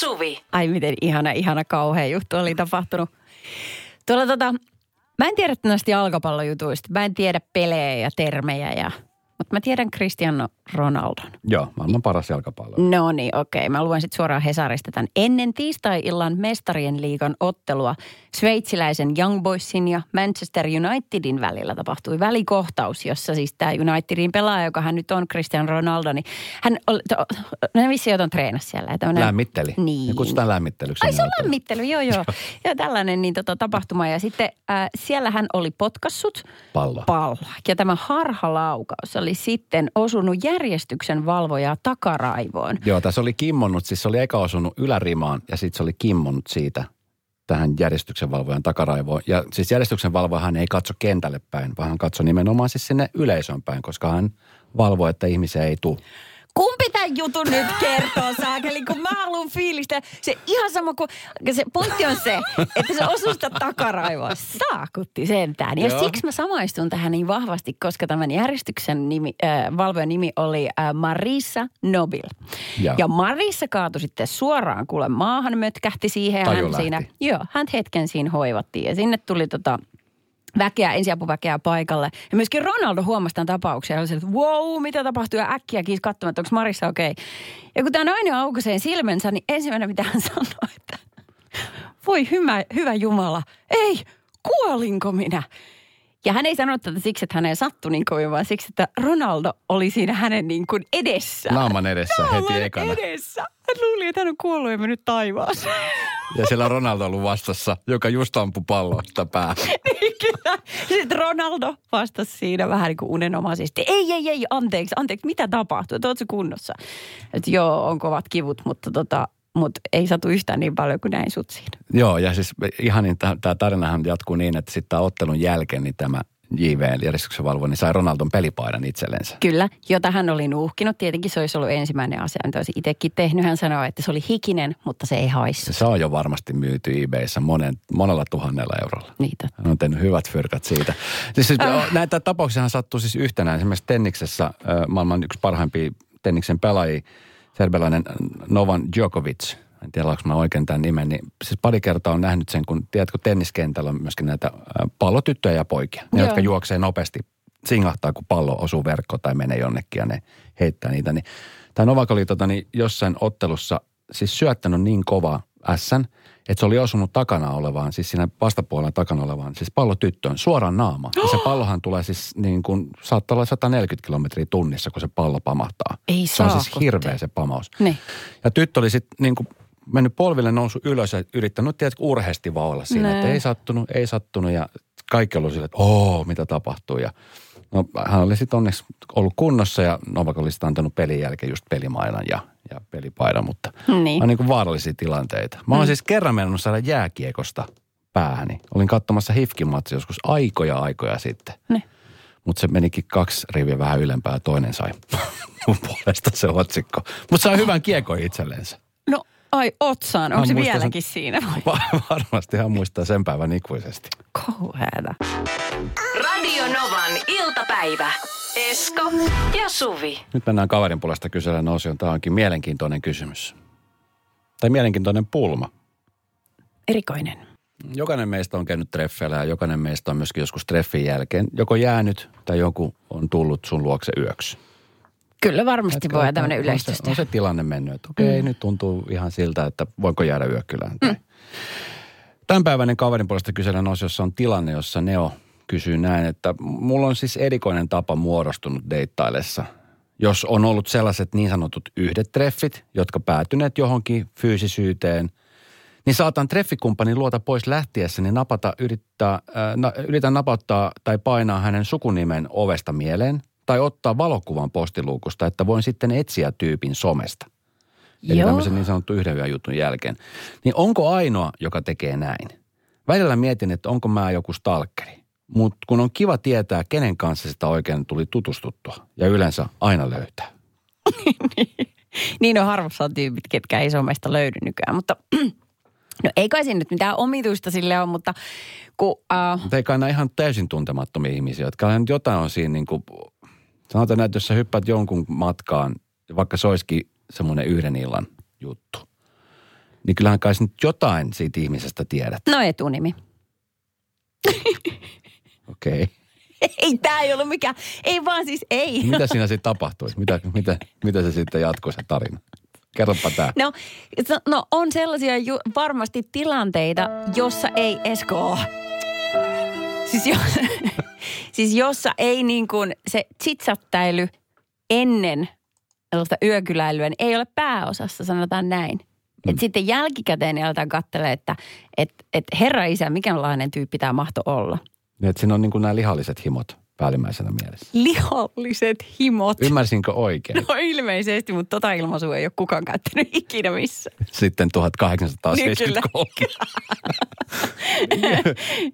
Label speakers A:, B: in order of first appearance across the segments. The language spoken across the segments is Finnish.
A: Suvi.
B: Ai miten ihana, ihana kauhea juttu oli tapahtunut. Tuolla tota, mä en tiedä näistä jalkapallojutuista. Mä en tiedä pelejä ja termejä ja mutta mä tiedän Cristiano Ronaldon.
C: Joo, maailman paras jalkapallo.
B: No niin, okei. Okay. Mä luen sitten suoraan Hesarista tämän. Ennen tiistai-illan mestarien liigan ottelua sveitsiläisen Young Boysin ja Manchester Unitedin välillä tapahtui välikohtaus, jossa siis tämä Unitedin pelaaja, joka hän nyt on, Cristiano Ronaldo, niin hän oli, to, ne vissi jotain treenasi siellä. Että
C: Lämmitteli.
B: Niin.
C: Ne kutsutaan lämmittelyksi.
B: Ai se on lämmittely, joo joo. ja tällainen niin, tota, tapahtuma. Ja sitten äh, siellä hän oli potkassut
C: Palloa.
B: palloa. Ja tämä harhalaukaus oli sitten osunut järjestyksen valvojaa takaraivoon.
C: Joo, tässä oli kimmonnut, siis se oli eka osunut ylärimaan ja sitten se oli kimmonnut siitä tähän järjestyksen valvojan takaraivoon. Ja siis järjestyksen valvojahan ei katso kentälle päin, vaan hän katsoo nimenomaan siis sinne yleisön päin, koska hän valvoo, että ihmisiä ei tule.
B: Kumpi tämän jutun nyt kertoo, saakeli, kun mä haluan fiilistä. Se ihan sama kuin, se pointti on se, että se osuu sitä takaraivoa. Saakutti sentään. Ja
C: Joo.
B: siksi mä samaistun tähän niin vahvasti, koska tämän järjestyksen nimi, äh, valvojan nimi oli äh, Marissa Nobil.
C: Joo.
B: Ja Marissa kaatui sitten suoraan kuule maahan, mötkähti siihen. ja
C: Taju
B: hän
C: lähti.
B: siinä, joo, hän hetken siinä hoivattiin. Ja sinne tuli tota, väkeä, ensiapuväkeä paikalle. Ja myöskin Ronaldo huomasi tämän tapauksen ja oli että wow, mitä tapahtuu ja äkkiä kiisi katsomaan, että onko Marissa okei. Okay. Ja kun tämä nainen aukaisee silmensä, niin ensimmäinen mitä hän sanoi, että voi hyvä, hyvä Jumala, ei, kuolinko minä? Ja hän ei sanonut tätä siksi, että häneen sattui niin kovin, vaan siksi, että Ronaldo oli siinä hänen niin kuin edessä.
C: Naaman edessä heti
B: Naaman
C: ekana.
B: edessä. Hän luuli, että hän on kuollut ja mennyt taivaaseen.
C: Ja siellä on Ronaldo ollut vastassa, joka just ampui pallosta päähän.
B: Niin kyllä. Sitten Ronaldo vastasi siinä vähän niin kuin unenomaisesti. Ei, ei, ei, anteeksi, anteeksi, mitä tapahtuu? Että ootko kunnossa? Että joo, on kovat kivut, mutta tota, mutta ei satu yhtään niin paljon kuin näin sut siinä.
C: Joo, ja siis ihan niin tämä tarinahan jatkuu niin, että sitten tämän ottelun jälkeen niin tämä JV, järjestyksen valvoja, niin sai Ronaldon pelipaidan itsellensä.
B: Kyllä, jota hän oli nuuhkinut. Tietenkin se olisi ollut ensimmäinen asia, mitä olisi itsekin tehnyt. Hän sanoi, että se oli hikinen, mutta se ei haissu.
C: Se on jo varmasti myyty eBayssä monen, monella tuhannella eurolla.
B: Niitä.
C: Hän on tehnyt hyvät fyrkat siitä. Siis, siis
B: Äh.
C: näitä tapauksia sattuu siis yhtenään. Esimerkiksi tenniksessä maailman yksi parhaimpia tenniksen pelaajia, serbialainen Novan Djokovic. En tiedä, onko mä oikein tämän nimen. Niin siis pari kertaa on nähnyt sen, kun tiedätkö, tenniskentällä on myöskin näitä pallotyttöjä ja poikia. Ne,
B: Joo.
C: jotka juoksee nopeasti, singahtaa, kun pallo osuu verkkoon tai menee jonnekin ja ne heittää niitä. Niin, tämä Novak oli tota, niin jossain ottelussa siis syöttänyt niin kova ässän, että se oli osunut takana olevaan, siis siinä vastapuolella takana olevaan, siis pallotyttöön suoraan naamaan. Ja se pallohan tulee siis niin kuin, saattaa olla 140 kilometriä tunnissa, kun se pallo pamahtaa.
B: Ei
C: Se on siis hirveä se pamaus.
B: Niin.
C: Ja tyttö oli sitten niin kuin mennyt polville nousu ylös ja yrittänyt, tiedätkö, urheasti vaan olla siinä, että ei sattunut, ei sattunut ja kaikki oli sille, että oo, mitä tapahtuu ja No hän oli sitten onneksi ollut kunnossa ja Novak oli sitten antanut pelin jälkeen just pelimailan ja, ja pelipaidan, mutta
B: Niin.
C: on niin kuin vaarallisia tilanteita. Mä oon siis kerran mennyt saada jääkiekosta päähäni. Olin katsomassa Hifkin matsi joskus aikoja aikoja sitten.
B: Niin.
C: Mutta se menikin kaksi riviä vähän ylempää ja toinen sai mun puolesta se otsikko. Mutta sai hyvän kiekon itsellensä.
B: No ai otsaan, onko se
C: muistan sen-
B: vieläkin siinä vai?
C: Va- varmasti hän muistaa sen päivän ikuisesti.
B: Kauheeta.
A: Radio Novan iltapäivä. Esko ja Suvi.
C: Nyt mennään kaverin puolesta kysellä osioon. Tämä onkin mielenkiintoinen kysymys. Tai mielenkiintoinen pulma.
B: Erikoinen.
C: Jokainen meistä on käynyt treffeillä ja jokainen meistä on myöskin joskus treffin jälkeen joko jäänyt tai joku on tullut sun luokse yöksi.
B: Kyllä varmasti
C: Etkä
B: voi tämmöinen
C: on
B: yleistys
C: se, on se tilanne mennyt, että okei, mm. nyt tuntuu ihan siltä, että voinko jäädä yökylään. Mm. Tämänpäiväinen kaverin puolesta kyselen osiossa on tilanne, jossa Neo kysyy näin, että mulla on siis erikoinen tapa muodostunut deittaillessa. Jos on ollut sellaiset niin sanotut yhdet treffit, jotka päätyneet johonkin fyysisyyteen, niin saatan treffikumppanin luota pois lähtiessäni napata, yrittää, äh, na, yritän napauttaa tai painaa hänen sukunimen ovesta mieleen tai ottaa valokuvan postiluukusta, että voin sitten etsiä tyypin somesta. Eli
B: Joo.
C: tämmöisen niin sanottu yhden jutun jälkeen. Niin onko ainoa, joka tekee näin? Välillä mietin, että onko mä joku stalkeri. Mutta kun on kiva tietää, kenen kanssa sitä oikein tuli tutustuttua. Ja yleensä aina löytää.
B: Niin on harvassa on tyypit, ketkä ei somesta löydy nykyään, mutta no ei kai siinä nyt mitään omituista sille on, mutta kun, uh,
C: Mutta ei kai nämä ihan täysin tuntemattomia ihmisiä, jotka nyt jotain on siinä niin kuin, sanotaan näin, että jos sä hyppäät jonkun matkaan, vaikka se olisikin semmoinen yhden illan juttu, niin kyllähän kai nyt jotain siitä ihmisestä tiedät.
B: No etunimi.
C: Okei. Okay.
B: Ei, tämä ei ollut mikään, ei vaan siis ei.
C: Mitä siinä sitten tapahtuisi? Mitä, mitä, mitä se sitten jatkuisi se tarina? Kerropa tämä.
B: No, no on sellaisia ju- varmasti tilanteita, jossa ei Esko ole. Siis, jo, siis jossa ei niin kuin se chitsattäily ennen sellaista yökyläilyä, niin ei ole pääosassa, sanotaan näin. Mm. Et sitten jälkikäteen aletaan katsella, että et, et herra isä, mikälainen tyyppi tämä mahto olla.
C: Niin, että siinä on niin kuin nämä lihalliset himot päällimmäisenä mielessä.
B: Liholliset himot.
C: Ymmärsinkö oikein?
B: No ilmeisesti, mutta tota ilmaisua ei ole kukaan käyttänyt ikinä missä.
C: Sitten
B: Niin,
C: 1873.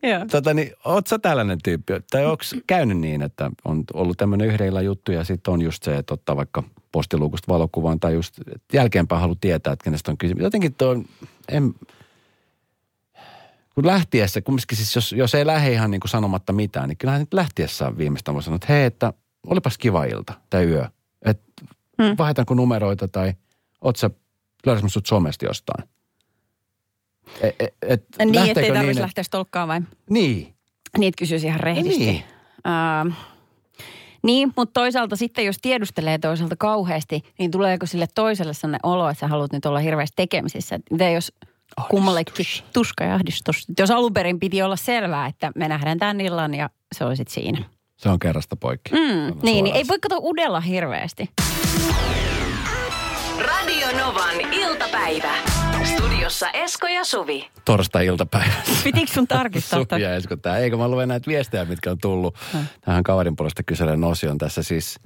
B: Joo.
C: tota, niin, oot sä tällainen tyyppi? Tai onko käynyt niin, että on ollut tämmöinen yhden illan juttu ja sitten on just se, että ottaa vaikka postiluukusta valokuvan tai just jälkeenpäin haluaa tietää, että kenestä on kysymys. Jotenkin tuo, en, kun lähtiessä, kumminkin siis jos, jos ei lähde ihan niin kuin sanomatta mitään, niin kyllähän nyt lähtiessä viimeistä voi sanoa, että hei, että olipas kiva ilta tai yö. Että
B: Hmm.
C: vaihdetanko numeroita tai oot sä löysimme sut somesta jostain. Et, et, et,
B: Niin, ettei tarvitsisi
C: niin,
B: lähteä stolkkaan vai?
C: Niin.
B: Niitä kysyisi ihan rehdisti.
C: Niin.
B: Uh, niin, mutta toisaalta sitten jos tiedustelee toiselta kauheasti, niin tuleeko sille toiselle sellainen olo, että sä haluat nyt olla hirveästi tekemisissä? Mitä jos kummallekin tuska ja ahdistus? Jos alun perin piti olla selvää, että me nähdään tämän illan ja se oli sitten siinä.
C: Se on kerrasta poikki.
B: Mm, niin, niin, ei voi kato udella hirveästi.
A: Radio Novan iltapäivä. Studiossa Esko ja Suvi.
C: Torstai-iltapäivä.
B: Pitikö sun tarkistaa?
C: Suvi ja Esko tää. Eikö mä luen näitä viestejä, mitkä on tullut tähän kaverin puolesta kyselen osion. Tässä siis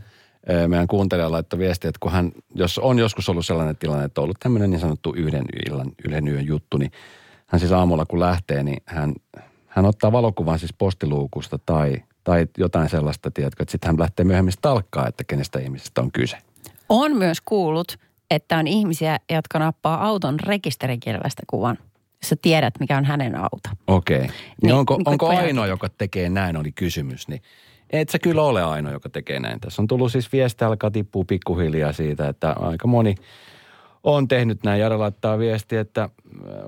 C: meidän kuuntelija laittoi viestiä, että kun hän, jos on joskus ollut sellainen tilanne, että on ollut tämmöinen niin sanottu yhden illan, yhden yön juttu, niin hän siis aamulla kun lähtee, niin hän, hän ottaa valokuvan siis postiluukusta tai, tai jotain sellaista, tiedätkö, että sitten hän lähtee myöhemmin talkkaa, että kenestä ihmisestä on kyse.
B: On myös kuullut, että on ihmisiä, jotka nappaa auton rekisterikilvestä kuvan, jos sä tiedät, mikä on hänen auto.
C: Okei. Okay. Niin,
B: Niin,
C: onko,
B: niin
C: onko ainoa, joka tekee näin, oli kysymys. Niin et sä kyllä ole ainoa, joka tekee näin. Tässä on tullut siis viesti, alkaa tippua pikkuhiljaa siitä, että aika moni on tehnyt näin. Jari laittaa viesti, että äh,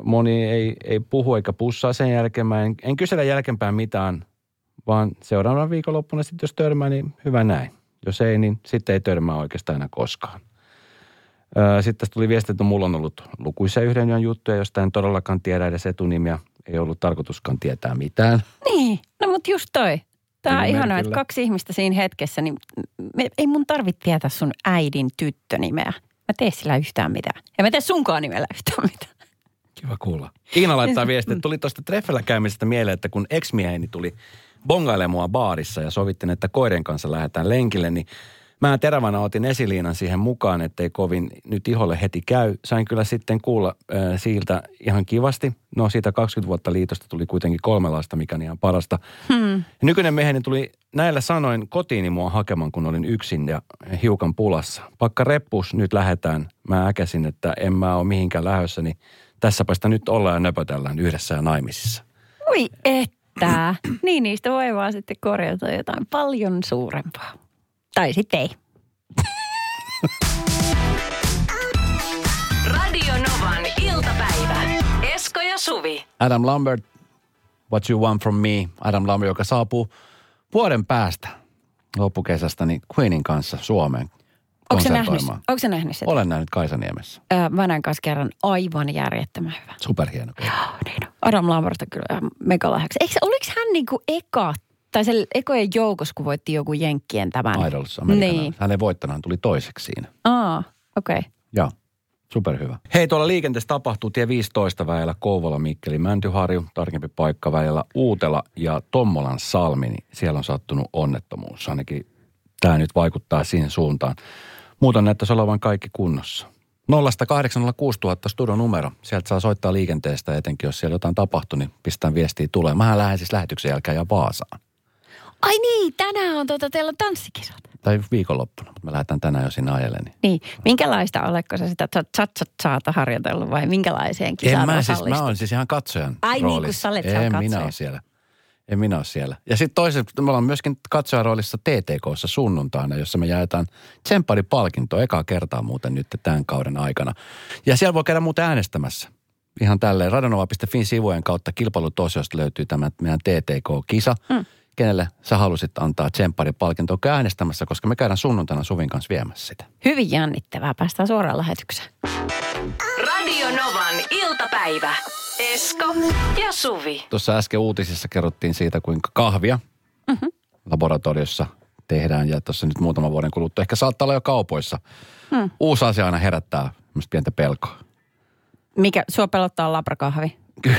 C: moni ei, ei puhu eikä pussaa sen jälkeen. Mä en, en kysellä jälkeenpäin mitään, vaan seuraavana viikonloppuna sitten jos törmää, niin hyvä näin. Jos ei, niin sitten ei törmää oikeastaan enää koskaan. Ö, Sitten tässä tuli viesti, että mulla on ollut lukuisia yhden juttuja, josta en todellakaan tiedä edes etunimiä. Ei ollut tarkoituskaan tietää mitään.
B: Niin, no mutta just toi. Tämä on ihanaa, että kaksi ihmistä siinä hetkessä, niin me, ei mun tarvitse tietää sun äidin tyttönimeä. Mä tee sillä yhtään mitään. Ja mä tee sunkaan nimellä yhtään mitään.
C: Kiva kuulla. Iina laittaa viestiä, että tuli tuosta treffellä käymisestä mieleen, että kun ex-mieheni tuli bongailemaan baarissa ja sovittiin, että koiden kanssa lähdetään lenkille, niin mä terävänä otin esiliinan siihen mukaan, ettei kovin nyt iholle heti käy. Sain kyllä sitten kuulla äh, siltä ihan kivasti. No siitä 20 vuotta liitosta tuli kuitenkin kolme lasta, mikä on ihan parasta. Hmm. Nykyinen mieheni tuli näillä sanoin kotiini mua hakemaan, kun olin yksin ja hiukan pulassa. Pakka reppus, nyt lähetään. Mä äkäsin, että en mä ole mihinkään lähdössä, niin tässäpä sitä nyt ollaan ja nöpötellään yhdessä ja naimisissa.
B: Oi että. niin niistä voi vaan sitten korjata jotain paljon suurempaa. Tai sitten ei.
A: Radio Novan iltapäivä. Esko ja Suvi.
C: Adam Lambert, What You Want From Me. Adam Lambert, joka saapuu vuoden päästä loppukesästä niin Queenin kanssa Suomeen
B: Onko se nähnyt, onko se nähnyt sitä?
C: Olen nähnyt Kaisaniemessä.
B: Öö, mä näin kanssa kerran aivan järjettömän hyvä.
C: Superhieno.
B: Joo, niin on. Adam Lambert on kyllä ihan megalahjaksi. Eikö, oliko hän niinku eka, tai se ekojen joukossa, kun voitti joku Jenkkien tämän?
C: Idols.
B: Niin.
C: Hän ei voittanut, hän tuli toiseksi siinä.
B: Aa, okei. Okay.
C: Joo, superhyvä. Hei, tuolla liikenteessä tapahtuu tie 15 väellä Kouvola, Mikkeli, Mäntyharju, tarkempi paikka väillä Uutela ja Tommolan salmi, niin siellä on sattunut onnettomuus. Ainakin tämä nyt vaikuttaa siihen suuntaan. Muuten näyttäisi olevan kaikki kunnossa. 0806000 studion numero. Sieltä saa soittaa liikenteestä, etenkin jos siellä jotain tapahtuu, niin pistän viestiä tulee. Mähän lähden siis lähetyksen jälkeen ja Vaasaan.
B: Ai niin, tänään on tota, teillä on tanssikisat.
C: Tai viikonloppuna, mutta me lähdetään tänään jo sinne ajellen. Niin.
B: Niin, minkälaista oletko sä sitä chat harjoitellut vai minkälaiseen kisaan
C: En mä siis, mä oon siis ihan katsojan
B: Ai niin,
C: roolissa.
B: kun sä olet siellä
C: En minä
B: katsoja.
C: ole siellä. En minä ole siellä. Ja sitten toiseksi, me ollaan myöskin katsojan roolissa TTKssa sunnuntaina, jossa me jaetaan tsempparipalkinto ekaa kertaa muuten nyt tämän kauden aikana. Ja siellä voi käydä muuten äänestämässä. ihan tälleen. Radionova.fin sivujen kautta kilpailutosiosta löytyy tämä meidän TTK-kisa. Mm. Kenelle sä halusit antaa tsempparipalkintoa käy äänestämässä, koska me käydään sunnuntaina Suvin kanssa viemässä sitä.
B: Hyvin jännittävää. Päästään suoraan lähetykseen.
A: Radio Novan iltapäivä. Esko ja Suvi.
C: Tuossa äsken uutisissa kerrottiin siitä, kuinka kahvia mm-hmm. laboratoriossa tehdään. Ja tuossa nyt muutaman vuoden kuluttua ehkä saattaa olla jo kaupoissa. Mm. Uusi asia aina herättää pientä pelkoa.
B: Mikä, sua pelottaa labrakahvi?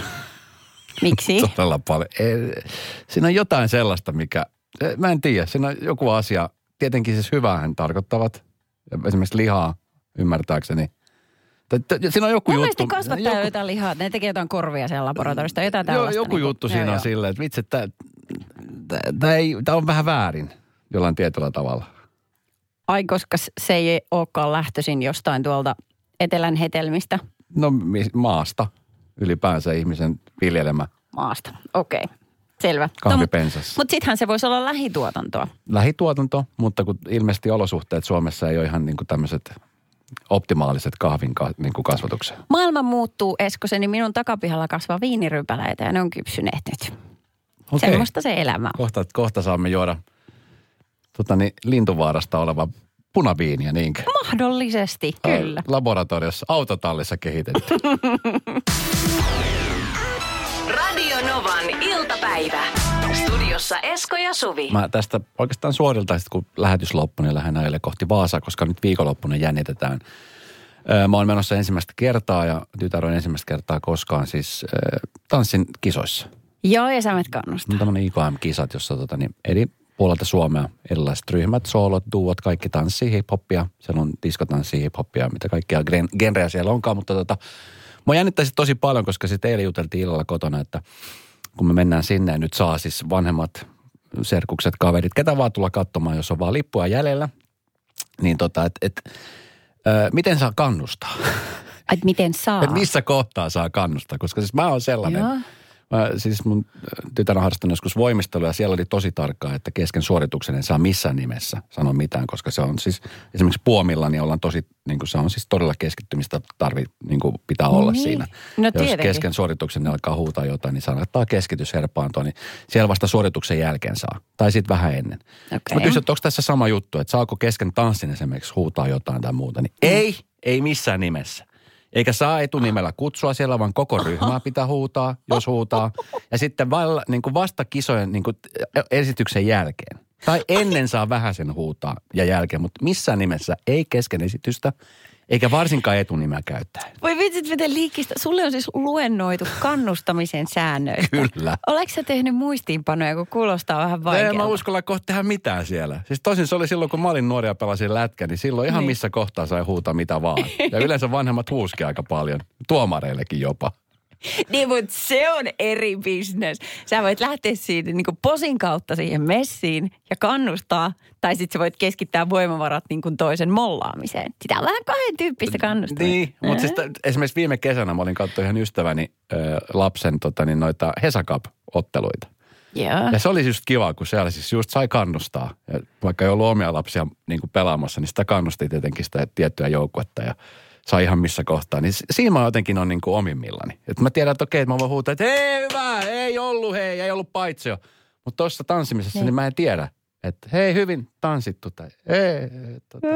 B: Miksi?
C: Todella paljon. Ei, siinä on jotain sellaista, mikä, mä en tiedä, siinä on joku asia, tietenkin siis hyväähän tarkoittavat, esimerkiksi lihaa ymmärtääkseni. Siinä on joku
B: Mun
C: juttu.
B: kasvattaa joku, jotain lihaa, ne tekee jotain korvia siellä laboratorista, jotain tällaista.
C: Joku niin juttu siinä joo, on silleen, että vitsi, tämä on vähän väärin jollain tietyllä tavalla.
B: Ai, koska se ei olekaan lähtöisin jostain tuolta etelän hetelmistä?
C: No maasta ylipäänsä ihmisen viljelemä.
B: Maasta, okei. Okay. Selvä.
C: Kahvipensassa.
B: No, mutta sittenhän se voisi olla lähituotantoa.
C: Lähituotanto, mutta kun ilmeisesti olosuhteet Suomessa ei ole ihan niin tämmöiset optimaaliset kahvin ka, niin kuin kasvatuksen.
B: Maailma muuttuu, Eskosen, niin minun takapihalla kasvaa viinirypäleitä ja ne on kypsyneet nyt. Okay. Semmoista se elämä on.
C: Kohta, kohta saamme juoda tota niin, Lintuvaarasta oleva punaviiniä, niinkö?
B: Mahdollisesti, kyllä.
C: Laboratoriossa, autotallissa kehitetty.
A: Radio Novan iltapäivä. Studiossa Esko ja Suvi.
C: Mä tästä oikeastaan suorilta, kun lähetys loppui, niin lähden ajelle kohti Vaasaa, koska nyt viikonloppuna jännitetään. Mä oon menossa ensimmäistä kertaa ja tytär on ensimmäistä kertaa koskaan siis tanssin kisoissa.
B: Joo, ja sä kannustaa.
C: Tämmöinen IKM-kisat, jossa tota, niin, eri puolelta Suomea erilaiset ryhmät, soolot, duot, kaikki tanssii hip-hoppia. Siellä on diskotanssi, hip-hoppia, mitä kaikkia genrejä siellä onkaan, mutta tota, Mua jännittäisi tosi paljon, koska sitten eilen juteltiin illalla kotona, että kun me mennään sinne, nyt saa siis vanhemmat serkukset, kaverit, ketä vaan tulla katsomaan, jos on vaan lippua jäljellä. Niin tota, että et, miten saa kannustaa?
B: Et miten saa?
C: Et missä kohtaa saa kannustaa, koska siis mä oon sellainen. Mä, siis mun tytär on harrastanut joskus voimistelua ja siellä oli tosi tarkkaa, että kesken suorituksen en saa missään nimessä sanoa mitään, koska se on siis esimerkiksi puomilla, niin ollaan tosi, niin kuin se on siis todella keskittymistä tarvi, niin kuin pitää no olla niin. siinä.
B: No
C: Jos tietenkin. kesken suorituksen ne alkaa huutaa jotain, niin saattaa keskitys herpaantua, niin siellä vasta suorituksen jälkeen saa. Tai sitten vähän ennen. Okay. Mutta kysyt, onko tässä sama juttu, että saako kesken tanssin esimerkiksi huutaa jotain tai muuta, niin mm. ei, ei missään nimessä. Eikä saa etunimellä kutsua siellä, vaan koko ryhmää pitää huutaa, jos huutaa. Ja sitten valla, niin kuin vasta kisojen niin kuin esityksen jälkeen. Tai ennen saa vähän sen huutaa ja jälkeen, mutta missään nimessä ei kesken esitystä – eikä varsinkaan etunimeä käyttää.
B: Voi vitsit, miten liikistä. Sulle on siis luennoitu kannustamisen säännöistä.
C: Kyllä.
B: Oletko sä tehnyt muistiinpanoja, kun kuulostaa vähän vaikealta?
C: En mä uskalla kohta tehdä mitään siellä. Siis tosin se oli silloin, kun mä olin nuori ja pelasin lätkä, niin silloin ihan niin. missä kohtaa sai huutaa mitä vaan. Ja yleensä vanhemmat huuski aika paljon. Tuomareillekin jopa.
B: niin, mutta se on eri bisnes. Sä voit lähteä siitä niin posin kautta siihen messiin ja kannustaa, tai sitten sä voit keskittää voimavarat niin kuin toisen mollaamiseen. Sitä on vähän kahden tyyppistä kannustaa.
C: Niin, mutta siis t- esimerkiksi viime kesänä mä olin katsoa ihan ystäväni ö, lapsen tota, niin noita Hesakap-otteluita.
B: Yeah.
C: Ja se oli just kiva, kun siellä siis just sai kannustaa. Ja vaikka ei ollut omia lapsia niin kuin pelaamassa, niin sitä kannusti tietenkin sitä tiettyä joukkuetta. Ja saa ihan missä kohtaa. Niin siinä mä jotenkin on niin kuin omimmillani. Että mä tiedän, että okei, että mä voin huutaa, että hei hyvä, ei ollut hei, ei ollut paitsio. Mutta tuossa tanssimisessa niin. niin mä en tiedä, että hei hyvin tanssittu tai ei, tota,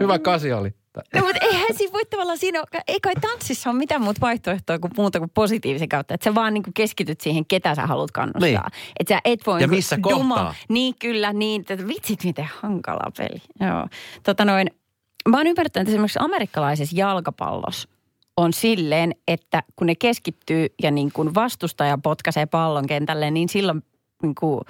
C: hyvä kasi oli.
B: No, mutta eihän siinä voi tavallaan siinä, ei kai tanssissa ole mitään muuta vaihtoehtoa kuin muuta kuin positiivisen kautta. Että sä vaan niin keskityt siihen, ketä sä haluat kannustaa. Niin. Että sä et voi...
C: Ja niin missä duma, kohtaa.
B: Niin kyllä, niin. Että vitsit miten hankala peli. Joo. Tota noin, Mä oon ymmärtänyt, että esimerkiksi amerikkalaisessa jalkapallossa on silleen, että kun ne keskittyy ja niin kuin vastustaja potkaisee pallon kentälle, niin silloin, niin kuin,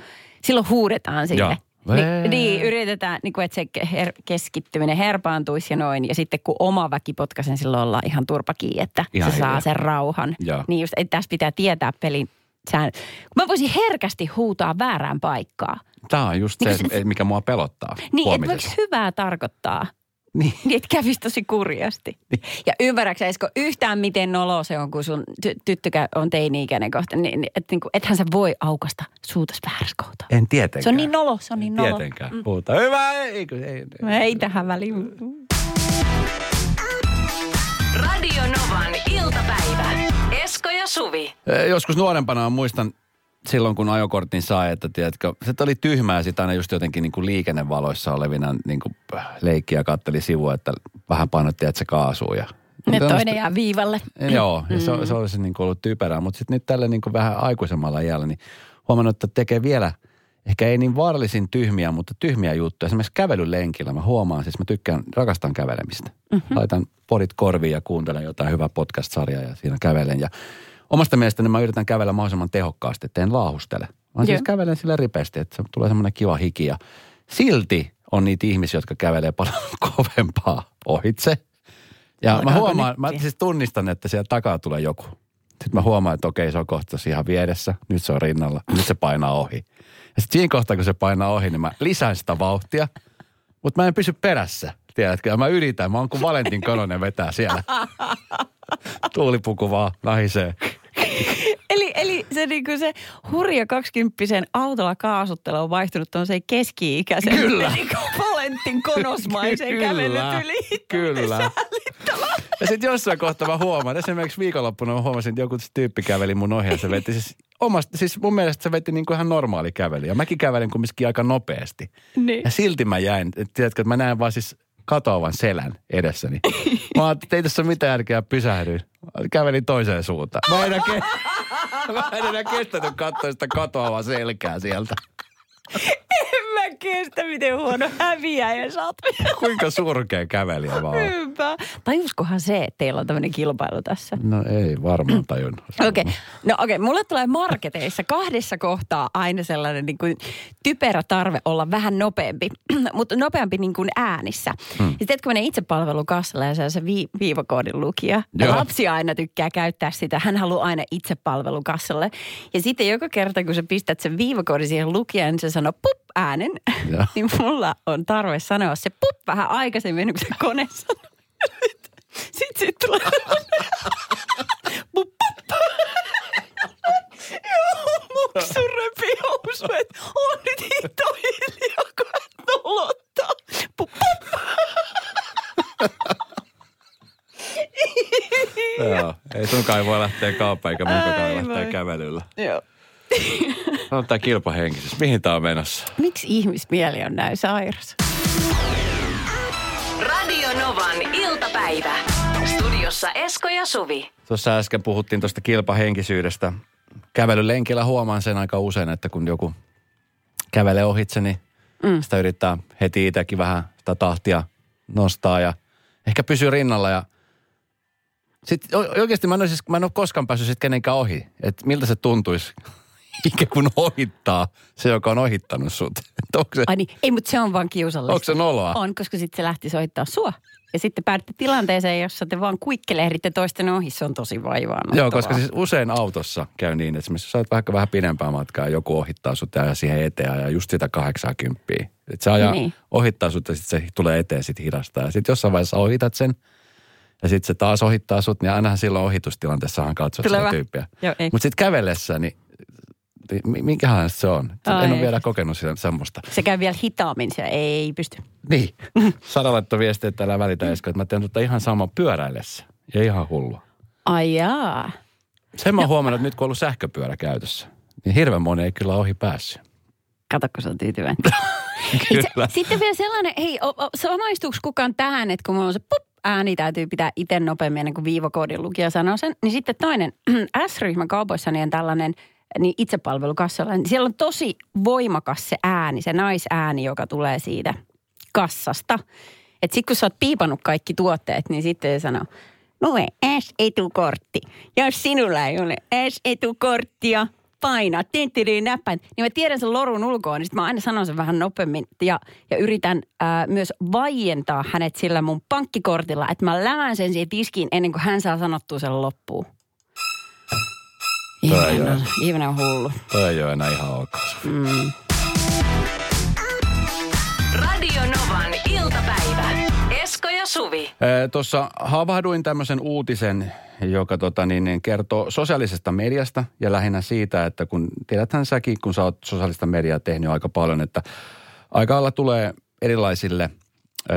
B: silloin huudetaan sille. Ni, niin, yritetään, niin kuin, että se her, keskittyminen herpaantuisi ja noin. Ja sitten kun oma väki potkaisen, silloin ollaan ihan turpakin, että ihan se saa sen rauhan. Ja. Niin just, että tässä pitää tietää pelin sään. Mä voisin herkästi huutaa väärään paikkaan.
C: Tämä on just niin se, se, mikä mua pelottaa.
B: Niin, että hyvää tarkoittaa. Niin. niin että kävisi tosi kurjasti. Niin. Ja ymmärräksä Esko yhtään miten nolo se on, kun sun ty- tyttökä on teini-ikäinen kohta, niin, niin, että niin kuin, ethän sä voi aukasta suutas väärässä kohta.
C: En tietenkään.
B: Se on niin nolo, se on niin nolo.
C: Tietenkään. Mm. Puhuta. Hyvä, ei, ei, ei,
B: ei. ei tähän väliin.
A: Radio Radio Novan iltapäivä. Esko ja Suvi.
C: Eh, Joskus nuorempana muistan silloin, kun ajokortin sai, että tiedätkö, se oli tyhmää sitä aina just jotenkin niin kuin liikennevaloissa olevina niin kuin leikkiä katteli sivua, että vähän painotti, että se kaasuu ja
B: Ne
C: Tällaista-
B: toinen jää viivalle.
C: Joo, ja se, se olisi niin kuin ollut typerää. Mutta sitten nyt tällä niin kuin vähän aikuisemmalla iällä, niin huomannut, että tekee vielä, ehkä ei niin vaarallisin tyhmiä, mutta tyhmiä juttuja. Esimerkiksi kävelylenkillä mä huomaan, siis mä tykkään, rakastan kävelemistä. Mm-hmm. Laitan podit korviin ja kuuntelen jotain hyvää podcast-sarjaa ja siinä kävelen. Ja omasta mielestäni mä yritän kävellä mahdollisimman tehokkaasti, että en laahustele. Mä siis kävelen sillä ripeästi, että se tulee semmoinen kiva hiki. Ja silti on niitä ihmisiä, jotka kävelee paljon kovempaa ohitse. Ja mä
B: Alkaako
C: huomaan, mä siis tunnistan, että siellä takaa tulee joku. Sitten mä huomaan, että okei, se on kohta ihan vieressä. Nyt se on rinnalla. Nyt se painaa ohi. Ja sitten siinä kohtaa, kun se painaa ohi, niin mä lisään sitä vauhtia. Mutta mä en pysy perässä, tiedätkö? Ja mä yritän. Mä oon kuin Valentin Kanonen vetää siellä. Tuulipuku vaan nahisee.
B: Eli, eli se, niinku se hurja kaksikymppisen autolla kaasuttelu on vaihtunut tuollaiseen keski-ikäisen.
C: Kyllä.
B: Niinku Valentin konosmaiseen
C: Kyllä,
B: kävelytyliin.
C: kyllä. Ja sitten jossain kohtaa mä huomaan, esimerkiksi viikonloppuna mä huomasin, että joku tyyppi käveli mun ohi ja se veti siis omasta, siis mun mielestä se veti niin kuin ihan normaali kävely. Ja mäkin kävelin kumminkin aika nopeasti.
B: Niin.
C: Ja silti mä jäin, että tiedätkö, että mä näen vaan siis katoavan selän edessäni. Mä ajattelin, että ei tässä ole mitään järkeä pysähdyin. Kävelin toiseen suuntaan. Mä en ke- mä en enää kestänyt katsoa sitä katoavaa selkää sieltä.
B: Mä kestä, miten huono häviäjä sä oot.
C: Kuinka surkea kävelijä mä oon.
B: Hyvä. Tajuskohan se, että teillä on tämmöinen kilpailu tässä?
C: No ei varmaan tajunnut.
B: Okei, okay. no okei, okay. mulle tulee marketeissa kahdessa kohtaa aina sellainen niin kuin typerä tarve olla vähän nopeampi, mutta nopeampi niin kuin äänissä. Hmm. Ja sitten kun menee itsepalvelukassalle ja se on se vi- viivakoodin lukija, ja
C: Joo.
B: lapsi aina tykkää käyttää sitä, hän haluaa aina itsepalvelukassalle. Ja sitten joka kerta, kun sä pistät sen viivakoodin siihen lukijaan, niin se sanoo pup äänen,
C: Joo.
B: niin mulla on tarve sanoa se pup vähän aikaisemmin, kuin se kone sanoo. Sitten sit tulee pup, pup. Joo, muksu repii housu, että on nyt hitto hiljaa, kun hän nolottaa. Pup, pup.
C: Joo, ei sunkaan voi lähteä kauppaan eikä munkaan lähteä kävelyllä.
B: Joo.
C: On tää kilpahenkisyys. Mihin tää on menossa?
B: Miksi ihmismieli on näin sairas?
A: Radio Novan iltapäivä. Studiossa Esko ja Suvi.
C: Tuossa äsken puhuttiin tuosta kilpahenkisyydestä. Kävelylenkillä huomaan sen aika usein, että kun joku kävelee ohitse, niin mm. sitä yrittää heti itsekin vähän sitä tahtia nostaa ja ehkä pysyy rinnalla. Ja sitten oikeasti mä en, ole, siis, mä en ole koskaan päässyt sitten kenenkään ohi. Että miltä se tuntuisi ikään kuin ohittaa se, joka on ohittanut sut. Onko se,
B: Ai niin, ei, mutta se on vaan kiusallista.
C: onko se noloa?
B: On, koska sitten se lähti soittaa sua. Ja sitten päädytte tilanteeseen, jossa te vaan kuikkelehditte toisten ohi. Se on tosi vaivaannuttavaa.
C: Joo, koska siis usein autossa käy niin, että esimerkiksi sä oot vaikka vähän pidempää matkaa ja joku ohittaa sut ja siihen eteen ja just sitä 80. Että se ajaa,
B: Niin.
C: ohittaa sut ja sitten se tulee eteen sit hidastaa. Ja sitten jossain vaiheessa ohitat sen ja sitten se taas ohittaa sut, niin ainahan silloin ohitustilanteessahan katsot
B: Tulee
C: sitä tyyppiä. Mutta sitten kävellessä, niin mi- minkähän se on?
B: Ai
C: en ole vielä kokenut sitä semmoista.
B: Se käy vielä hitaammin, se ei pysty.
C: Niin. Sara laittoi viestiä, että älä välitä Esko, että mä teen tota ihan sama pyöräillessä. Ja ihan hullua.
B: Ai jaa.
C: Sen mä oon huomannut, että nyt kun on ollut sähköpyörä käytössä, niin hirveän moni ei kyllä ohi päässyt.
B: Kato, kun se on tyytyväinen.
C: Kyllä.
B: Sitten vielä sellainen, hei, samaistuuko kukaan tähän, että kun mulla on se pop, ääni täytyy pitää itse nopeammin ennen kuin viivakoodin lukija sanoo sen. Niin sitten toinen, S-ryhmän kaupoissa niin on tällainen niin itsepalvelukassalla. Niin siellä on tosi voimakas se ääni, se naisääni, joka tulee siitä kassasta. Että sitten kun sä oot piipannut kaikki tuotteet, niin sitten se sanoo, lue S-etukortti. Jos sinulla ei ole S-etukorttia, paina, tinttiriin näppäin, niin mä tiedän sen lorun ulkoa, niin sit mä aina sanon sen vähän nopeammin ja, ja yritän ää, myös vaientaa hänet sillä mun pankkikortilla, että mä lämään sen siihen tiskiin ennen kuin hän saa sanottua sen loppuun. Ihminen on, ihminen on hullu.
C: Toi ei ole enää ihan ok.
B: Mm.
A: Radio Novan iltapäivä. Esko ja Suvi.
C: Tuossa havahduin tämmöisen uutisen, joka tota, niin, niin, kertoo sosiaalisesta mediasta ja lähinnä siitä, että kun tiedäthän säkin, kun sä oot sosiaalista mediaa tehnyt aika paljon, että aika lailla tulee erilaisille ö,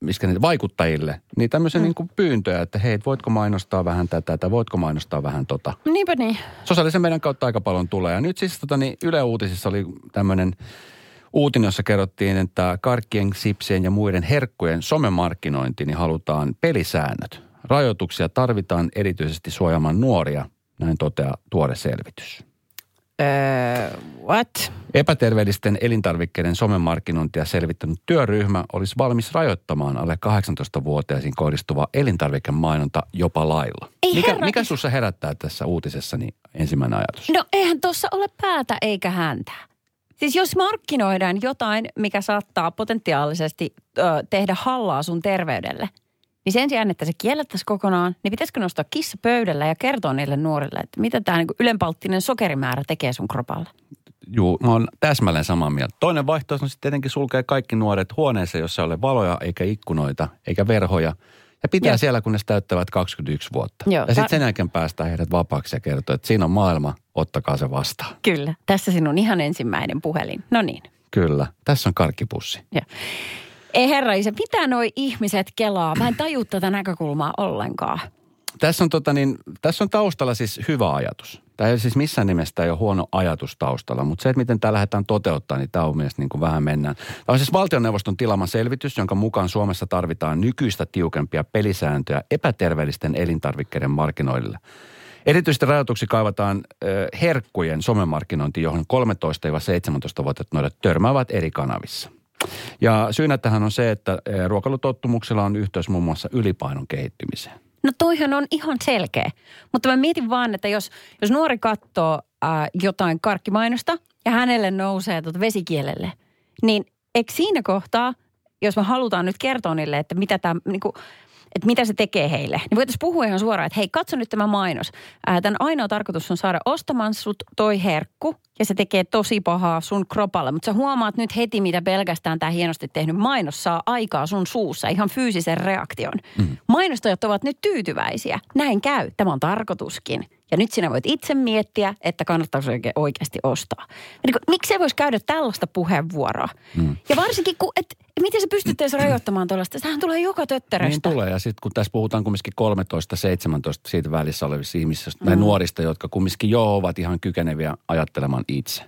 C: miskä niitä vaikuttajille, niin tämmöisiä mm. niin kuin pyyntöjä, että hei, voitko mainostaa vähän tätä tai voitko mainostaa vähän tota.
B: Niinpä niin.
C: Sosiaalisen meidän kautta aika paljon tulee. Ja nyt siis tota, niin Yle Uutisissa oli tämmöinen uutinen, jossa kerrottiin, että karkkien, sipsien ja muiden herkkujen somemarkkinointiin niin halutaan pelisäännöt. Rajoituksia tarvitaan erityisesti suojaamaan nuoria, näin toteaa tuore selvitys.
B: Öö, what?
C: Epäterveellisten elintarvikkeiden somemarkkinointia selvittänyt työryhmä olisi valmis rajoittamaan alle 18-vuotiaisiin kohdistuva elintarvikemainonta jopa lailla.
B: Ei
C: mikä,
B: herra-
C: mikä sussa herättää tässä uutisessa niin ensimmäinen ajatus?
B: No eihän tuossa ole päätä eikä häntä. Siis jos markkinoidaan jotain, mikä saattaa potentiaalisesti ö, tehdä hallaa sun terveydelle, niin sen sijaan, että se kiellettäisiin kokonaan, niin pitäisikö nostaa kissa pöydällä ja kertoa niille nuorille, että mitä tämä niin ylenpalttinen sokerimäärä tekee sun kropalle.
C: Juu, mä oon täsmälleen samaa mieltä. Toinen vaihtoehto on sitten tietenkin sulkea kaikki nuoret huoneeseen, jossa ei ole valoja, eikä ikkunoita, eikä verhoja. Ja pitää
B: Joo.
C: siellä, kunnes täyttävät 21 vuotta.
B: Joo,
C: ja sitten sen jälkeen päästään heidät vapaaksi ja kertoo, että siinä on maailma, ottakaa se vastaan.
B: Kyllä. Tässä sinun ihan ensimmäinen puhelin. No niin.
C: Kyllä, tässä on karkkipussi.
B: Ja. Ei herra isä, mitä noi ihmiset kelaa? Mä en taju tätä näkökulmaa ollenkaan.
C: Tässä on, tota niin, tässä on taustalla siis hyvä ajatus. Tämä ei siis missään nimessä ei ole huono ajatus taustalla, mutta se, että miten tämä lähdetään toteuttaa, niin tämä on mielestäni niin kuin vähän mennään. Tämä on siis valtioneuvoston tilama selvitys, jonka mukaan Suomessa tarvitaan nykyistä tiukempia pelisääntöjä epäterveellisten elintarvikkeiden markkinoille. Erityisesti rajoituksi kaivataan ö, herkkujen somemarkkinointi, johon 13-17-vuotiaat nuoret törmäävät eri kanavissa. Ja syynä tähän on se, että ö, ruokailutottumuksella on yhteys muun muassa ylipainon kehittymiseen.
B: No toihan on ihan selkeä. Mutta mä mietin vaan, että jos, jos nuori katsoo ää, jotain karkkimainosta ja hänelle nousee tuota vesikielelle, niin eikö siinä kohtaa, jos me halutaan nyt kertoa niille, että mitä tämä, niin että mitä se tekee heille, niin voitaisiin puhua ihan suoraan, että hei, katso nyt tämä mainos. Ää, tämän ainoa tarkoitus on saada ostamaan sut toi herkku ja se tekee tosi pahaa sun kropalle. Mutta sä huomaat nyt heti, mitä pelkästään tämä hienosti tehnyt mainos saa aikaa sun suussa, ihan fyysisen reaktion. Mm. Mainostajat ovat nyt tyytyväisiä. Näin käy, tämä on tarkoituskin. Ja nyt sinä voit itse miettiä, että kannattaako oikein oikeasti ostaa. Niin kuin, miksi se voisi käydä tällaista puheenvuoroa? Mm. Ja varsinkin, kun, et, miten se pystyt edes rajoittamaan tuollaista? Sehän tulee joka
C: Niin
B: tötteröstä.
C: tulee. Ja sitten kun tässä puhutaan kumminkin 13-17 siitä välissä olevista ihmisistä, mm. tai nuorista, jotka kumminkin jo ovat ihan kykeneviä ajattelemaan itse.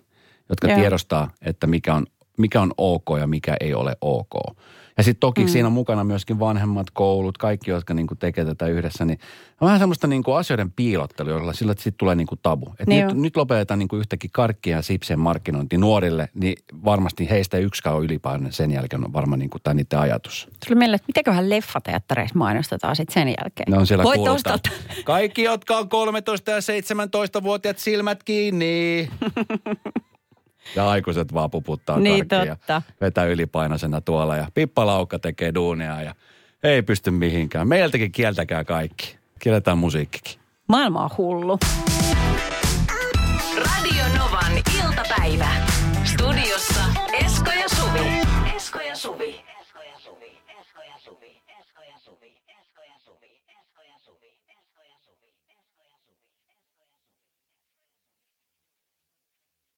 C: Jotka
B: Joo.
C: tiedostaa, että mikä on, mikä on ok ja mikä ei ole ok. Ja sitten toki mm. siinä on mukana myöskin vanhemmat koulut, kaikki, jotka niinku tekee tätä yhdessä. Niin on vähän semmoista niinku asioiden piilottelua, jolla sillä sitten tulee niinku tabu. Et
B: Niin
C: nyt, nyt lopetetaan niinku yhtäkkiä karkkia ja sipsien markkinointi nuorille, niin varmasti heistä yksikään on ylipainoinen sen jälkeen on varmaan niinku tämä niiden ajatus.
B: Tuli mieleen, että mitäköhän leffateattereissa mainostetaan sitten sen jälkeen.
C: Ne on siellä
B: Voit ostaa.
C: Kaikki, jotka on 13 ja 17-vuotiaat silmät kiinni. ja aikuiset vaan puputtaa
B: Niin, totta.
C: ja vetää ylipainoisena tuolla. Ja Pippa Laukka tekee duunia ja ei pysty mihinkään. Meiltäkin kieltäkää kaikki. Kielletään musiikkikin.
B: Maailma on hullu.
A: Radio Novan iltapäivä.